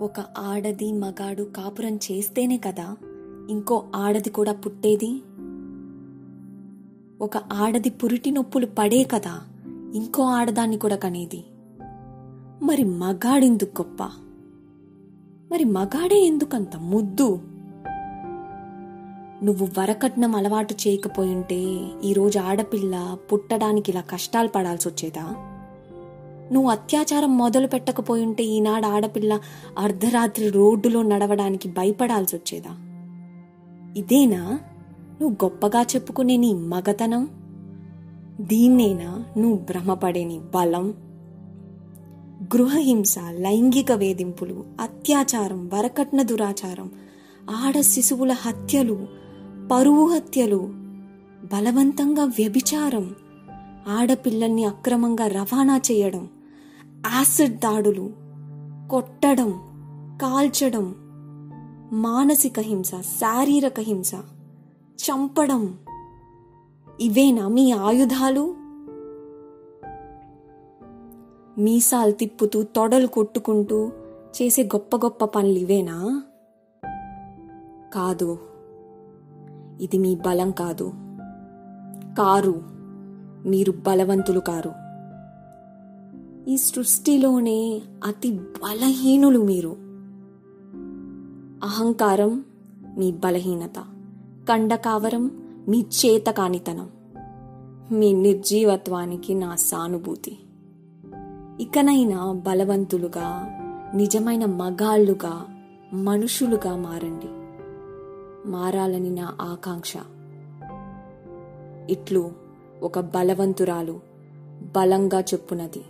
ఒక ఆడది మగాడు కాపురం చేస్తేనే కదా ఇంకో ఆడది కూడా పుట్టేది? ఒక ఆడది పురిటి నొప్పులు పడే కదా ఇంకో ఆడదాన్ని కూడా కనేది? మరి మగాడెందుకు గొప్ప? మరి మగాడే ఎందుకంత ముద్దు? నువ్వు వరకట్నం అలవాటు చేయకపోయింటే ఈరోజు ఆడపిల్ల పుట్టడానికి ఇలా కష్టాలు పడాల్సి వచ్చేదా నువ్వు అత్యాచారం మొదలు పెట్టకపోయుంటే ఈనాడు ఆడపిల్ల అర్ధరాత్రి రోడ్డులో నడవడానికి భయపడాల్సి వచ్చేదా? ఇదేనా? నువ్వు గొప్పగా చెప్పుకునే నీ మగతనం? దీన్నేనా నువ్వు భ్రమపడే నీ బలం? గృహహింస లైంగిక వేధింపులు అత్యాచారం వరకట్న దురాచారం ఆడ శిశువుల హత్యలు పరువు హత్యలు బలవంతంగా వ్యభిచారం ఆడపిల్లల్ని అక్రమంగా రవాణా చేయడం యాసిడ్ దాడులు కొట్టడం కాల్చడం మానసిక హింస శారీరక హింస చంపడం ఇవేనా మీ ఆయుధాలు? మీసాలు తిప్పుతూ తొడలు కొట్టుకుంటూ చేసే గొప్ప గొప్ప పనులు ఇవేనా? కాదు. ఇది మీ బలం కాదు. కారు. మీరు బలవంతులు కారు. ఈ సృష్టిలోనే అతి బలహీనులు మీరు. అహంకారం మీ బలహీనత కండకావరం మీ చేతకానితనం. మీ నిర్జీవత్వానికి నా సానుభూతి. ఇకనైనా బలవంతులుగా నిజమైన మగాళ్ళుగా మనుషులుగా మారండి. మారాలని నా ఆకాంక్ష. ఇట్లు ఒక బలవంతురాలు బలంగా చెప్పునది.